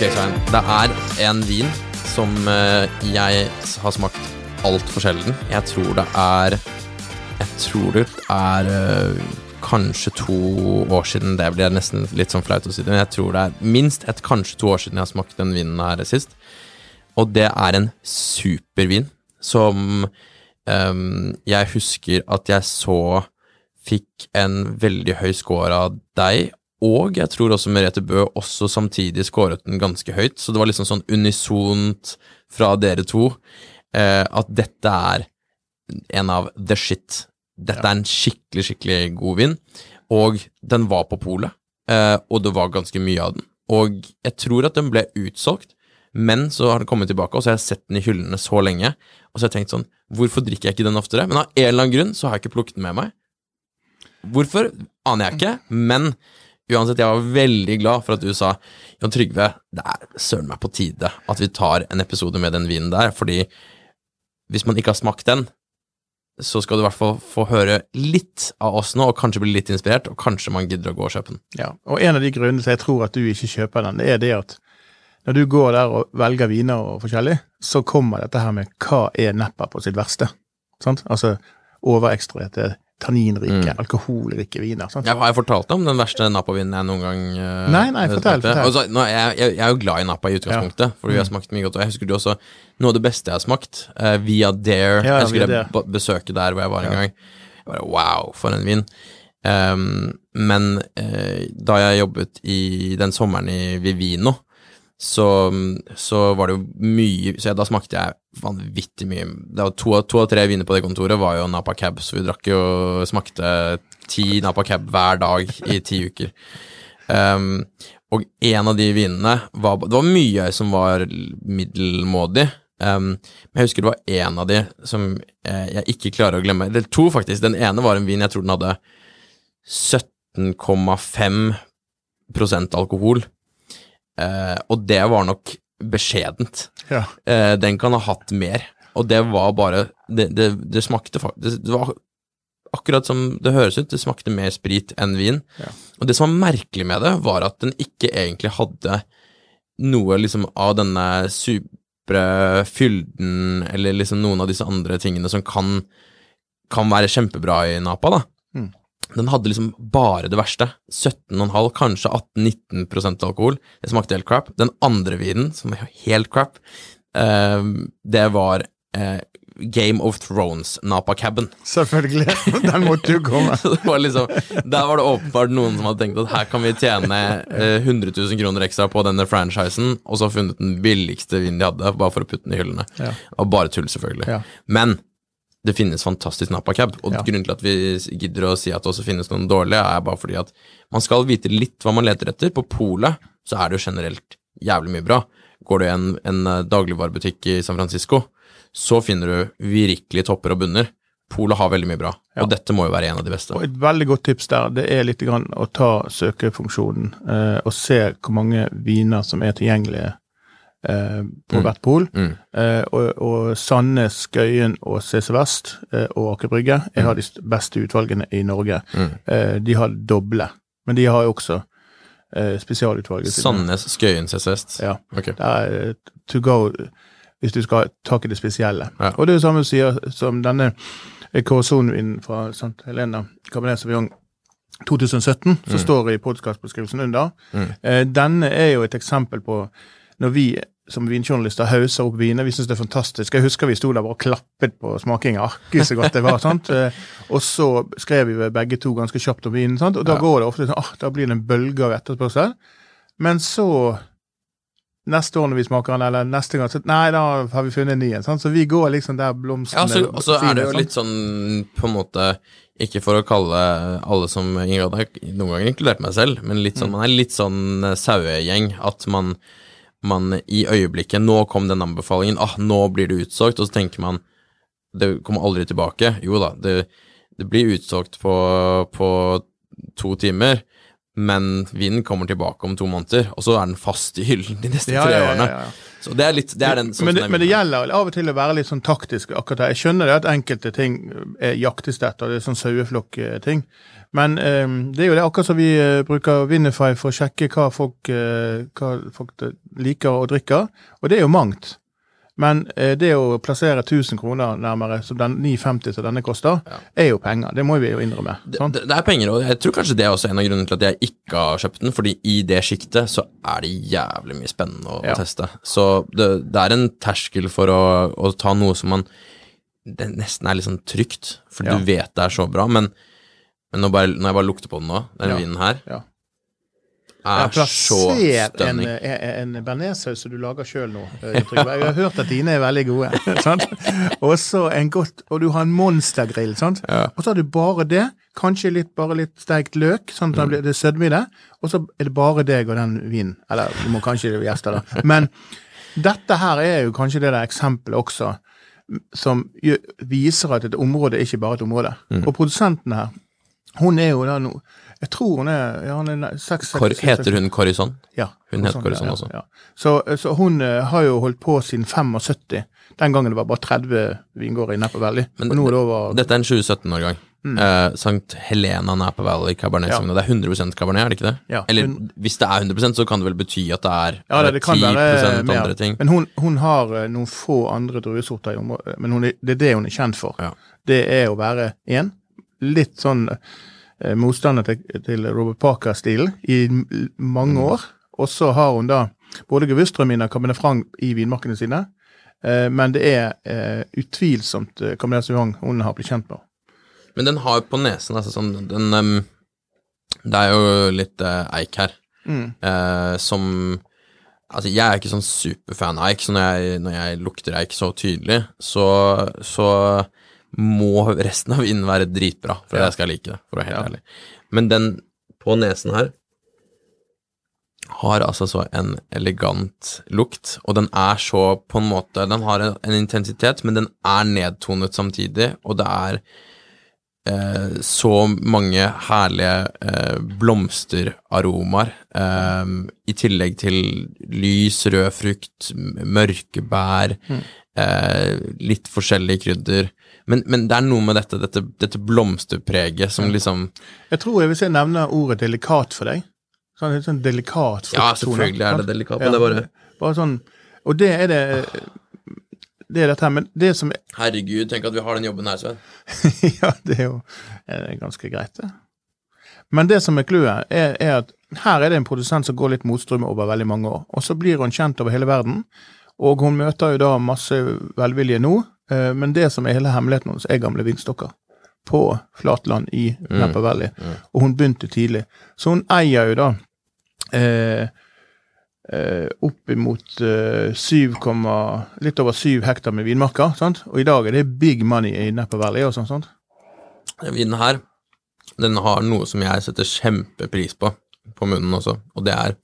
Ok, Svein. Det er en vin som eh, jeg har smakt altfor sjelden. Jeg tror det er Jeg tror det er eh, kanskje to år siden. Det blir nesten litt sånn flaut å si det, men jeg tror det er minst et kanskje to år siden jeg har smakt den vinen her sist. Og det er en supervin som um, jeg husker at jeg så fikk en veldig høy score av deg, og jeg tror også Merete Bø også samtidig skåret den ganske høyt, så det var liksom sånn unisont fra dere to eh, at dette er en av the shit. Dette er en skikkelig, skikkelig god vin, og den var på polet, eh, og det var ganske mye av den. Og jeg tror at den ble utsolgt, men så har den kommet tilbake, og så har jeg sett den i hyllene så lenge, og så har jeg tenkt sånn, hvorfor drikker jeg ikke den oftere? Men av en eller annen grunn så har jeg ikke plukket den med meg. Hvorfor aner jeg ikke, men uansett, jeg var veldig glad for at du sa Jan Trygve, det er søren meg på tide at vi tar en episode med den vinen der, fordi hvis man ikke har smakt den, så skal du i hvert fall få høre litt av oss nå, og kanskje bli litt inspirert, og kanskje man gidder å gå og kjøpe den. Ja, og en av de grunnene til jeg tror at du ikke kjøper den, det er det at når du går der og velger viner og forskjellig, så kommer dette her med hva er neppa på sitt verste. Sant? Altså overekstraherte, tanninrike, alkoholrike viner. Sant? Jeg har jeg fortalt om den verste Napa-vinen jeg noen gang uh, Nei, nei, fortell, fortell. Altså, nå, jeg, jeg, jeg er jo glad i Napa i utgangspunktet, for vi har smakt mye godt. Og jeg husker du også Noe av det beste jeg har smakt, uh, via Dare Ja, Jeg skulle besøke der hvor jeg var en gang. Jeg bare, wow, for en vin. Um, men uh, da jeg jobbet i den sommeren i Vivino, så, så var det jo mye Så da smakte jeg vanvittig mye. Det var to, to av tre viner på det kontoret var jo Napa Cab, så vi drakk jo smakte ti Napa Cab hver dag i ti uker. Um, og en av de vinene var Det var mye som var middelmådig. Um, men jeg husker det var en av de som eh, jeg ikke klarer å glemme. Eller to, faktisk. Den ene var en vin jeg tror den hadde 17,5% alkohol. Uh, og det var nok beskjedent. Ja. Eh, den kan ha hatt mer. Og det var bare Det, det, det smakte faktisk det, var akkurat som det høres ut, det smakte mer sprit enn vin. Ja. Og det som var merkelig med det, var at den ikke egentlig hadde noe liksom av denne supre fylden, eller liksom noen av disse andre tingene som kan, kan være kjempebra i Napa, da. Den hadde liksom bare det verste. 17,5, kanskje 18-19 alkohol. Det smakte helt crap. Den andre vinen, som var helt crap, eh, det var eh, Game of Thrones Napa Cabin. Selvfølgelig. Den måtte du komme. Var liksom, der var det åpenbart noen som hadde tenkt at her kan vi tjene eh, 100 000 kroner ekstra på denne franchisen, og så funnet den billigste vinen de hadde, bare for å putte den i hyllene. Ja. Og bare tull, selvfølgelig. Ja. Men det finnes fantastisk napacab. Og Ja. grunnen til at vi gidder å si at det også finnes noen dårlige, er bare fordi at man skal vite litt hva man leter etter. På polet så er det jo generelt jævlig mye bra. Går du i en, en eh, dagligvarebutikk i San Francisco, så finner du virkelig topper og bunner. Polet har veldig mye bra, Ja. og dette må jo være en av de beste. Og et veldig godt tips der, det er litt grann å ta søkefunksjonen eh, og se hvor mange viner som er tilgjengelige eh, på Mm. hvert pol. Mm. Eh, og, og Sandnes, Skøyen og CC Vest eh, og Aker Brygge jeg har de beste utvalgene i Norge. Mm. Eh, de har doble, men de har jo også eh, spesialutvalget. Sandnes, Skøyen, CC Vest. Ja. Okay. Det er to go hvis du skal ha tak i det spesielle. Ja. Og det er jo samme sier som denne Corazon-vinen fra St. Helena Cabernet Sauvignon 2017, som står i podkastbeskrivelsen under. Mm. Eh, denne er jo et eksempel på når vi som vinjournalister hauser opp viner. Vi syns det er fantastisk. Jeg husker vi sto der bare og klappet på smakinger. Gud, så godt det var. sant? Eh, Og så skrev vi begge to ganske kjapt om vinen, sant? og da går det ofte sånn ah, Da blir det en bølge av etterspørsel. Men så neste år når vi smaker den, eller neste gang, så nei, da har vi funnet en ny en. Så vi går liksom der blomstene Ja, og så er det jo litt sånn på en måte Ikke for å kalle alle som Ingrid har noen ganger inkludert meg selv, men litt Mm. sånn, man er litt sånn sauegjeng. At man, man i øyeblikket Nå kom den anbefalingen, ah, nå blir det utsolgt, og så tenker man Det kommer aldri tilbake. Jo da, det, det blir utsolgt på, på to timer. Men vinen kommer tilbake om to måneder, og så er den fast i hyllen de neste Ja, tre årene. ja, ja. Så det er litt det er den, sånn men, det, men det er- gjelder av og til å være litt sånn taktisk akkurat her. Jeg skjønner det at enkelte ting er jaktes etter, det er sånn saueflokk-ting. Men eh, det er jo det akkurat som vi eh, bruker Winify for å sjekke hva folk, eh, hva folk liker og drikker, og det er jo mangt. Men eh, det å plassere 1000 kroner nærmere, som den 950 som denne koster, Ja. er jo penger. Det må vi jo innrømme. Sånn? det, det er penger, og jeg tror kanskje det er også en av grunnene til at jeg ikke har kjøpt den, fordi i det sjiktet så er det jævlig mye spennende å, Ja. å teste. Så det, det er en terskel for å, å ta noe som man Det nesten er litt sånn trygt, for Ja. du vet det er så bra, men, men nå bare, når jeg bare lukter på den nå, den vinen her, er så en, stunning. en, en bearnéssaus som du lager sjøl nå. eh, Jeg har hørt at dine er veldig gode. sant? Og så en godt Og du har en monstergrill, sant? Ja. Og så har du bare det. Kanskje litt, bare litt steikt løk, sånn at det blir- er sødme i det. Og så er det bare deg og den vinen. Eller du må kanskje gjester, da. Men dette her er jo kanskje det der eksempelet også, som viser at et område er ikke bare et område. Og produsenten her, hun er jo da nå Jeg tror hun er ja, hun er seks, Kor, seks- heter hun Corison? ja, Hun heter het sånn, ja, også. Ja. Så, så hun eh, har jo holdt på siden 75. Den gangen det var bare 30 vingårder i Napa Valley. Men det over Dette er en 2017-årgang. Eh, Sankt Helena Napa Valley Cabernet Mm. Ja. Det er 100% Cabernet, er det ikke det? Ja, Eller hun- hvis det er 100% så kan det vel bety at det er Ja, det, det kan 10 være andre ting. Men hun, hun har eh, noen få andre druesorter i området. Men hun det er det hun er kjent for. Det er å være én, litt sånn eh, motstander til, til Robert Parker-stilen i mange Mm. år. Og så har hun da både Gewürztraminer og Cabernet Franc i vinmarkene sine. Eh, men det er eh, utvilsomt eh, Cabernet Sauvignon hun har blitt kjent med. Men den har jo på nesen, altså sånn den, um, Det er jo litt uh, eik her, Mm. Uh, som Altså, jeg er ikke sånn superfan av eik, så når jeg, når jeg lukter eik så tydelig, så, så må resten av vinen være dritbra for at Ja. jeg skal like det, for å være helt Ja. ærlig. Men den på nesen her har altså så en elegant lukt, og den er så på en måte Den har en, en intensitet, men den er nedtonet samtidig, og det er eh, så mange herlige eh, blomsteraromaer, eh, i tillegg til lys, rød frukt, mørke bær, eh, litt forskjellige krydder. Men, men det er noe med dette, dette, dette blomsterpreget som liksom Jeg tror jeg vil si nevne ordet delikat for deg. Sånn, litt sånn delikat Ja, selvfølgelig er det delikat, men det er bare Bare sånn Og det er det Det er dette her, men det som Herregud, tenk at vi har den jobben her, Sven. Ja, det er jo er ganske greit, det. Men det som er clouet, er, er at her er det en produsent som går litt motstrøm over veldig mange år. Og så blir hun kjent over hele verden, og hun møter jo da masse velvilje nå. Eh, Men det som er hele hemmeligheten hennes, er gamle vinstokker på flatland i Napa Valley. Og hun begynte tidlig. Så hun eier jo da eh, eh, oppimot eh, 7, litt over 7 hektar med vinmarker. sant? Og i dag er det big money i Napa Valley og sånn. sant? Den vinen her, den har noe som jeg setter kjempepris på, på munnen også, og det er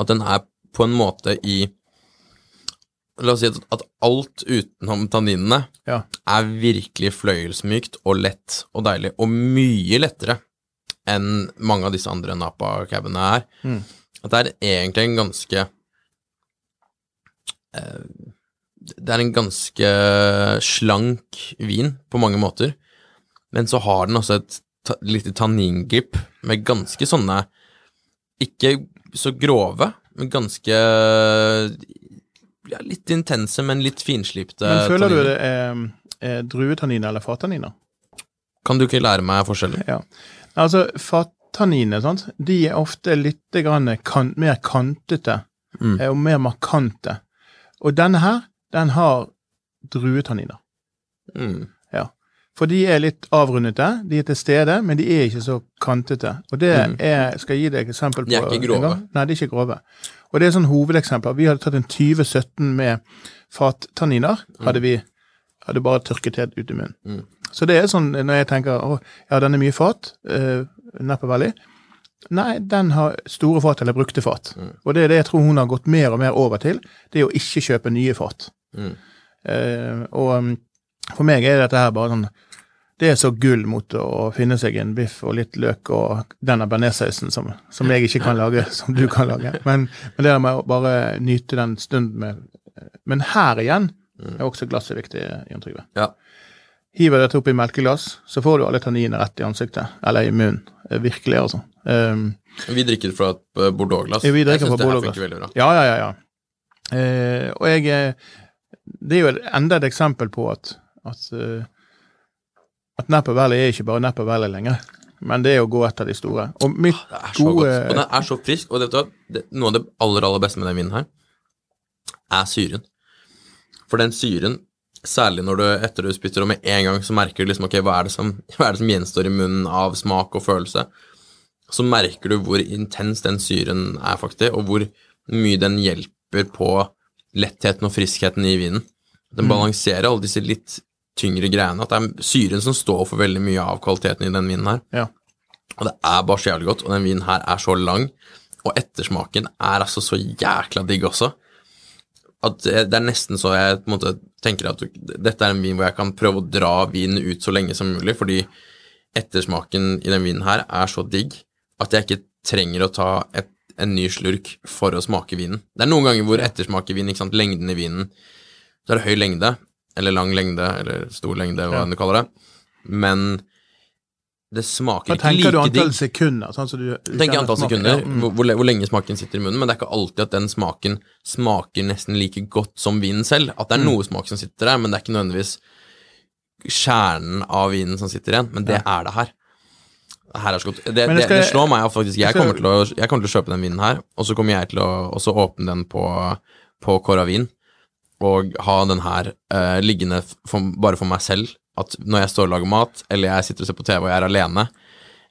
at den er på en måte i La oss si at, alt utenom tanninene Ja. er virkelig fløyelsmykt og lett og deilig, og mye lettere enn mange av disse andre Napa-cabene er. Mm. At det er egentlig en ganske eh, Det er en ganske slank vin på mange måter, men så har den også et ta lite tanningrip med ganske sånne Ikke så grove, men ganske ja, litt intense, men litt finslipte Men føler du det er, er druetanniner eller fattanniner? Kan du ikke lære meg forskjellen? Ja. Altså, fattanniner, sant, de er ofte litt grann kan, mer kantete Mm. eh, og mer markante. Og denne her, den har druetanniner. Mm. For de er litt avrundete, de er til stede, men de er ikke så kantete. Og det Mm. er Skal jeg gi deg et eksempel på De er ikke grove. Nei, de er ikke grove. Og det er sånn hovedeksempler. Vi hadde tatt en 2017 med fattanniner. Hadde vi hadde bare tørket helt ut i munnen. Mm. Så det er sånn når jeg tenker å, ja, den er mye fat, uh, Napa Valley. Nei, den har store fat eller brukte fat. Mm. Og det er det jeg tror hun har gått mer og mer over til. Det er å ikke kjøpe nye fat. Mm. Eh, og um, for meg er dette her bare sånn Det er så gull mot å finne seg en biff og litt løk og denne bearnéssausen som, som jeg ikke kan lage, som du kan lage. Men, men det med å bare nyte den stunden med Men her igjen er også glasset viktig, Jan Trygve. Ja. Hiver dette i melkeglass, så får du alle tanninene rett i ansiktet. Eller i munnen. Eh, Virkelig, altså. Um, Vi drikker fra et eh, Bordeaux-glass. Vi drikker fra Bordeaux-glass. Ja, ja, ja. ja. Uh, og jeg Det er jo enda et eksempel på at at, eh, at Napa Valley er ikke bare Napa Valley lenger, men det er å gå etter de store. Og mitt Det er så gode godt. Og den er så frisk. Og vet du? Det, noe av det aller, aller beste med den vinen her, er syren. For den syren, særlig når du etter du spytter og med en gang, så merker du liksom ok, hva er det som, hva er det som gjenstår i munnen av smak og følelse? Så merker du hvor intens den syren er, faktisk, og hvor mye den hjelper på lettheten og friskheten i vinen. Den balanserer alle disse litt tyngre greiene. At det er syren som står for veldig mye av kvaliteten i den vinen her. Ja. Og det er bare så jævlig godt, og den vinen her er så lang, og ettersmaken er altså så jækla digg også, at det er nesten så jeg måte tenker at dette er en vin hvor jeg kan prøve å dra vinen ut så lenge som mulig, fordi ettersmaken i den vinen her er så digg at jeg ikke trenger å ta et, en ny slurk for å smake vinen. Det er noen ganger hvor ettersmak i vin, ikke sant, lengden i vinen, så er det høy lengde, eller lang lengde, eller stor lengde, hva Ja. enn du kaller det, men det smaker ikke like digg. tenker du digg. antall sekunder? Sånn så du, du Tenk antall smaker, sekunder, Ja, mm. hvor, hvor lenge smaken sitter i munnen, men det er ikke alltid at den smaken smaker nesten like godt som vinen selv. At det er Mm. noe smak som sitter der, men det er ikke nødvendigvis kjernen av vinen som sitter igjen, men det er det her. Det her er. Det, det, skal- det slår meg at faktisk jeg kommer, å, jeg kommer til å kjøpe den vinen her, og så kommer jeg til å også åpne den på, på Cora Vin, og ha den her eh, liggende for, bare for meg selv. At når jeg står og lager mat, eller jeg sitter og ser på TV og jeg er alene,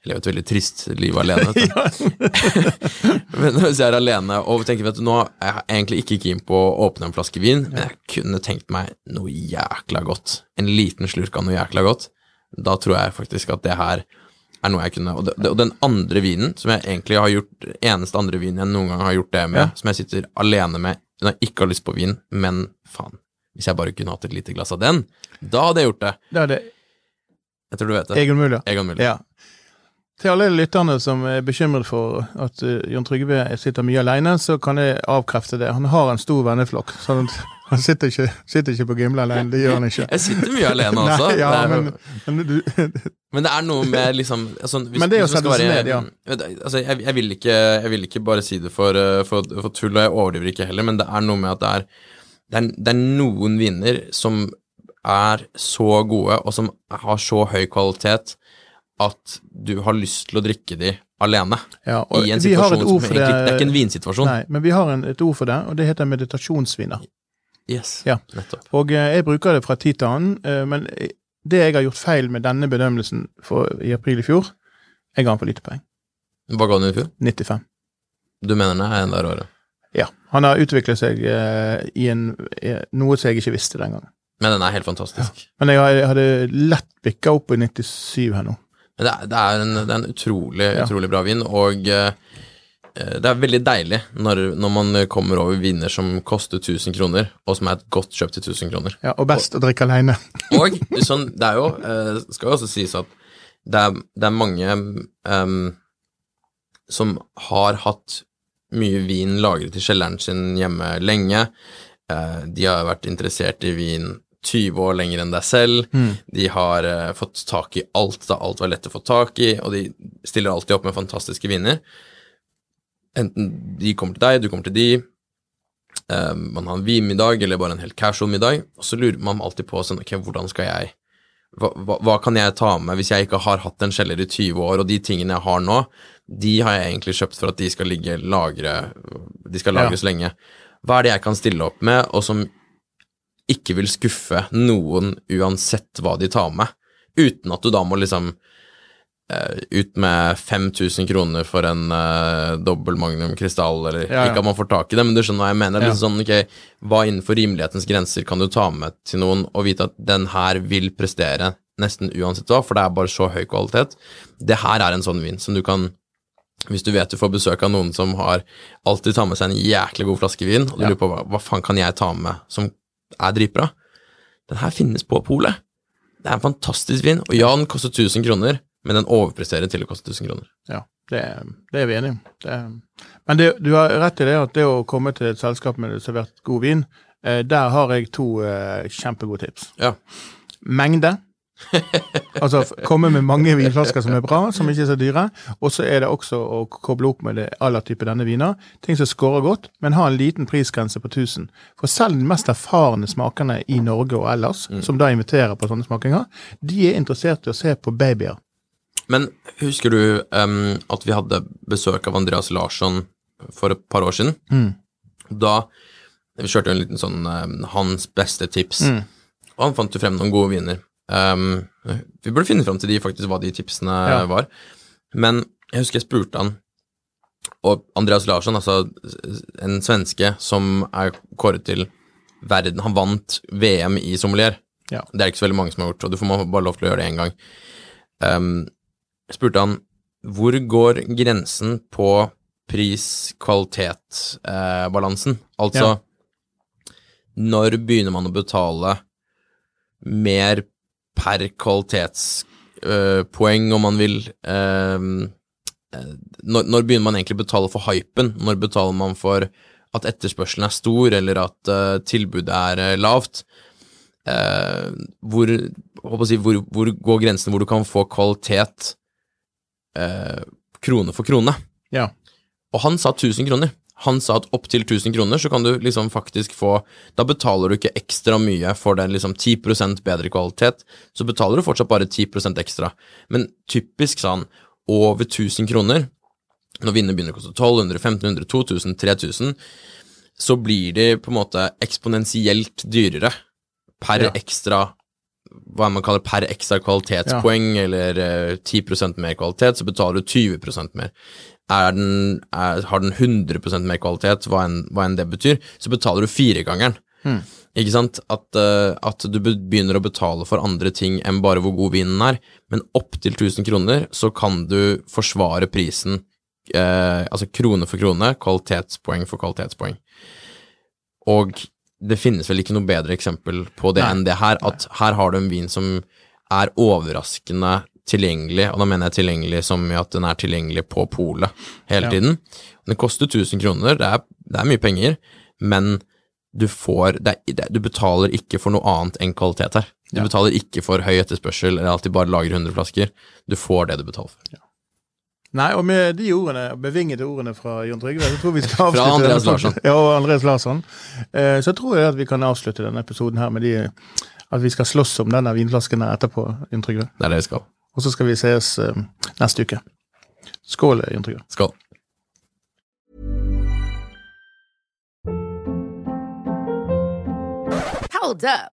Jeg lever et veldig trist liv alene. Men hvis jeg er alene og tenker vet du, nå er jeg egentlig ikke keen på å åpne en flaske vin, men jeg kunne tenkt meg noe jækla godt. En liten slurk av noe jækla godt. Da tror jeg faktisk at det her er noe jeg kunne Og, det, og den andre vinen, som jeg egentlig har gjort eneste andre vinen jeg noen gang har gjort det med, Ja. som jeg sitter alene med når jeg ikke har lyst på vin, men faen, hvis jeg bare kunne hatt et lite glass av den, da hadde jeg gjort det. Det det Jeg tror du vet det. Egon Mulia. Egon Mulia. Ja. Til alle lytterne som er bekymret for at uh, Jon Trygve sitter mye alene, så kan jeg avkrefte det. Han har en stor venneflokk. sånn at han sitter ikke, sitter ikke på Gimle alene. Det gjør han ikke. Jeg sitter mye alene også. Nei, ja, men, men du, Men det er noe med liksom altså, hvis, Men det er å sette seg ned, ja. Altså, jeg, jeg, vil ikke, jeg vil ikke bare si det for, uh, for, for tull, og jeg overdriver ikke heller, men det er noe med at det er, det er, det er noen viner som er så gode, og som har så høy kvalitet, at du har lyst til å drikke de alene. ja, I en situasjon som egentlig. Det er ikke en vinsituasjon. Nei, men vi har en, et ord for det, og det heter meditasjonsviner. Yes, Ja. nettopp. Og eh, jeg bruker det fra tid til annen, eh, men det jeg har gjort feil med denne bedømmelsen for, i april i fjor, jeg ga han for lite poeng. Hva ga du i fjor? 95. Du mener den er enda råere. Ja. Han har utviklet seg eh, i en, noe som jeg ikke visste den gangen. Men den er helt fantastisk. Men jeg, jeg hadde lett bikka opp i 97 her nå. Men det er, det er, en, det er en utrolig, Ja. utrolig bra vin, og eh, det er veldig deilig når, når man kommer over viner som koster 1000 kroner, og som er et godt kjøp til 1000 kroner. Ja, og best å drikke alene. Og sånn, det er jo, eh, skal jo også sies at det er, det er mange um, som har hatt mye vin lagret i kjelleren sin hjemme lenge. Eh, de har vært interessert i vin 20 år lenger enn deg selv. De har eh, fått tak i alt da alt var lett å få tak i, og de stiller alltid opp med fantastiske viner. Enten de kommer til deg, du kommer til de. eh, man har en vinmiddag eller bare en helt casual middag, og så lurer man alltid på sånn, ok, hvordan skal jeg hva, hva, hva kan jeg ta med hvis jeg ikke har hatt en kjeller i 20 år, og de tingene jeg har nå, de har jeg egentlig kjøpt for at de skal ligge lagre De skal lagres lenge. Hva er det jeg kan stille opp med, og som ikke vil skuffe noen uansett hva de tar med? uten at du da må liksom ut med 5000 kroner for en uh, dobbel magnum krystall, eller Ja, ja. ikke at man får tak i det, men du skjønner hva jeg mener. Ja. sånn, okay, Hva innenfor rimelighetens grenser kan du ta med til noen og vite at den her vil prestere nesten uansett hva, for det er bare så høy kvalitet. Det her er en sånn vin som du kan hvis du vet du får besøk av noen som har alltid tar med seg en jæklig god flaske vin, og du lurer på hva, hva faen kan jeg ta med som er dritbra, den her finnes på polet. Det er en fantastisk vin, og ja, den koster 1000 kroner, men den overpresterer til å koste 1000 kroner. Ja, det, det er vi enige om. Det, men det, du har rett i det at det å komme til et selskap med servert god vin, eh, der har jeg to eh, kjempegode tips. Ja. Mengde. altså komme med mange vinflasker som er bra, som ikke er så dyre. Og så er det også å koble opp med det aller type denne viner. Ting som scorer godt, men ha en liten prisgrense på 1000. For selv de mest erfarne smakerne i Norge og ellers, som da inviterer på sånne smakinger, de er interessert i å se på babyer. Men husker du um, at vi hadde besøk av Andreas Larsson for et par år siden? Mm. Da vi kjørte en liten sånn em, hans beste tips, Mm. og han fant jo frem noen gode viner. Um, vi burde finne frem til de faktisk hva de tipsene Ja. var. Men jeg husker jeg spurte han, og Andreas Larsson, altså en svenske som er kåret til verden Han vant VM i sommelier. Ja. Det er ikke så veldig mange som har gjort, og du får bare lov til å gjøre det én gang. Um, spurte han hvor går grensen på pris-kvalitet-balansen? altså, Ja. når begynner man å betale mer per kvalitetspoeng, om man vil ehm, eh, når, når begynner man egentlig å betale for hypen? Når betaler man for at etterspørselen er stor, eller at eh, tilbudet er eh, lavt? Eh, hvor, si, hvor, hvor går grensen hvor du kan få kvalitet eh, krone for krone? Ja. Og han sa 1000 kroner. Han sa at opptil 1000 kroner så kan du liksom faktisk få Da betaler du ikke ekstra mye for den liksom 10% bedre kvalitet, så betaler du fortsatt bare 10% ekstra. Men typisk, sa han, over 1000 kroner, når vinner begynner å koste 1200, 1500, 2000, 3000, så blir de på en måte eksponentielt dyrere per Ja. ekstra hva man kaller per ekstra kvalitetspoeng, eller eh, 10% mer kvalitet, så betaler du 20% mer. Er den, er, har den 100% mer kvalitet, hva enn, enn det betyr, så betaler du firegangeren. Mm. Ikke sant? At, uh, at du begynner å betale for andre ting enn bare hvor god vinen er, men opptil 1000 kroner så kan du forsvare prisen, uh, altså krone for krone, kvalitetspoeng for kvalitetspoeng. Og det finnes vel ikke noe bedre eksempel på det Nei. enn det her, at her har du en vin som er overraskende tilgjengelig, og da mener jeg tilgjengelig som i at den er tilgjengelig på polet hele Ja. tiden. Den koster 1000 kroner, det er, det er mye penger, men du får det det, Du betaler ikke for noe annet enn kvalitet her. Du Ja. betaler ikke for høy etterspørsel eller at de bare lager 100 flasker. Du får det du betaler for. Nei, og med de ordene, bevingede ordene fra Jon Trygve, så tror vi skal avslutte Fra Andreas Larsson. Ja, og Andreas Larsson. Eh, Så tror jeg at vi kan avslutte denne episoden her med de at vi skal slåss om denne vinflasken her etterpå, Jon Trygve. Det er det vi skal. Og så skal vi sees eh, neste uke. Skål, Jon Trygve. Skål. Hold up.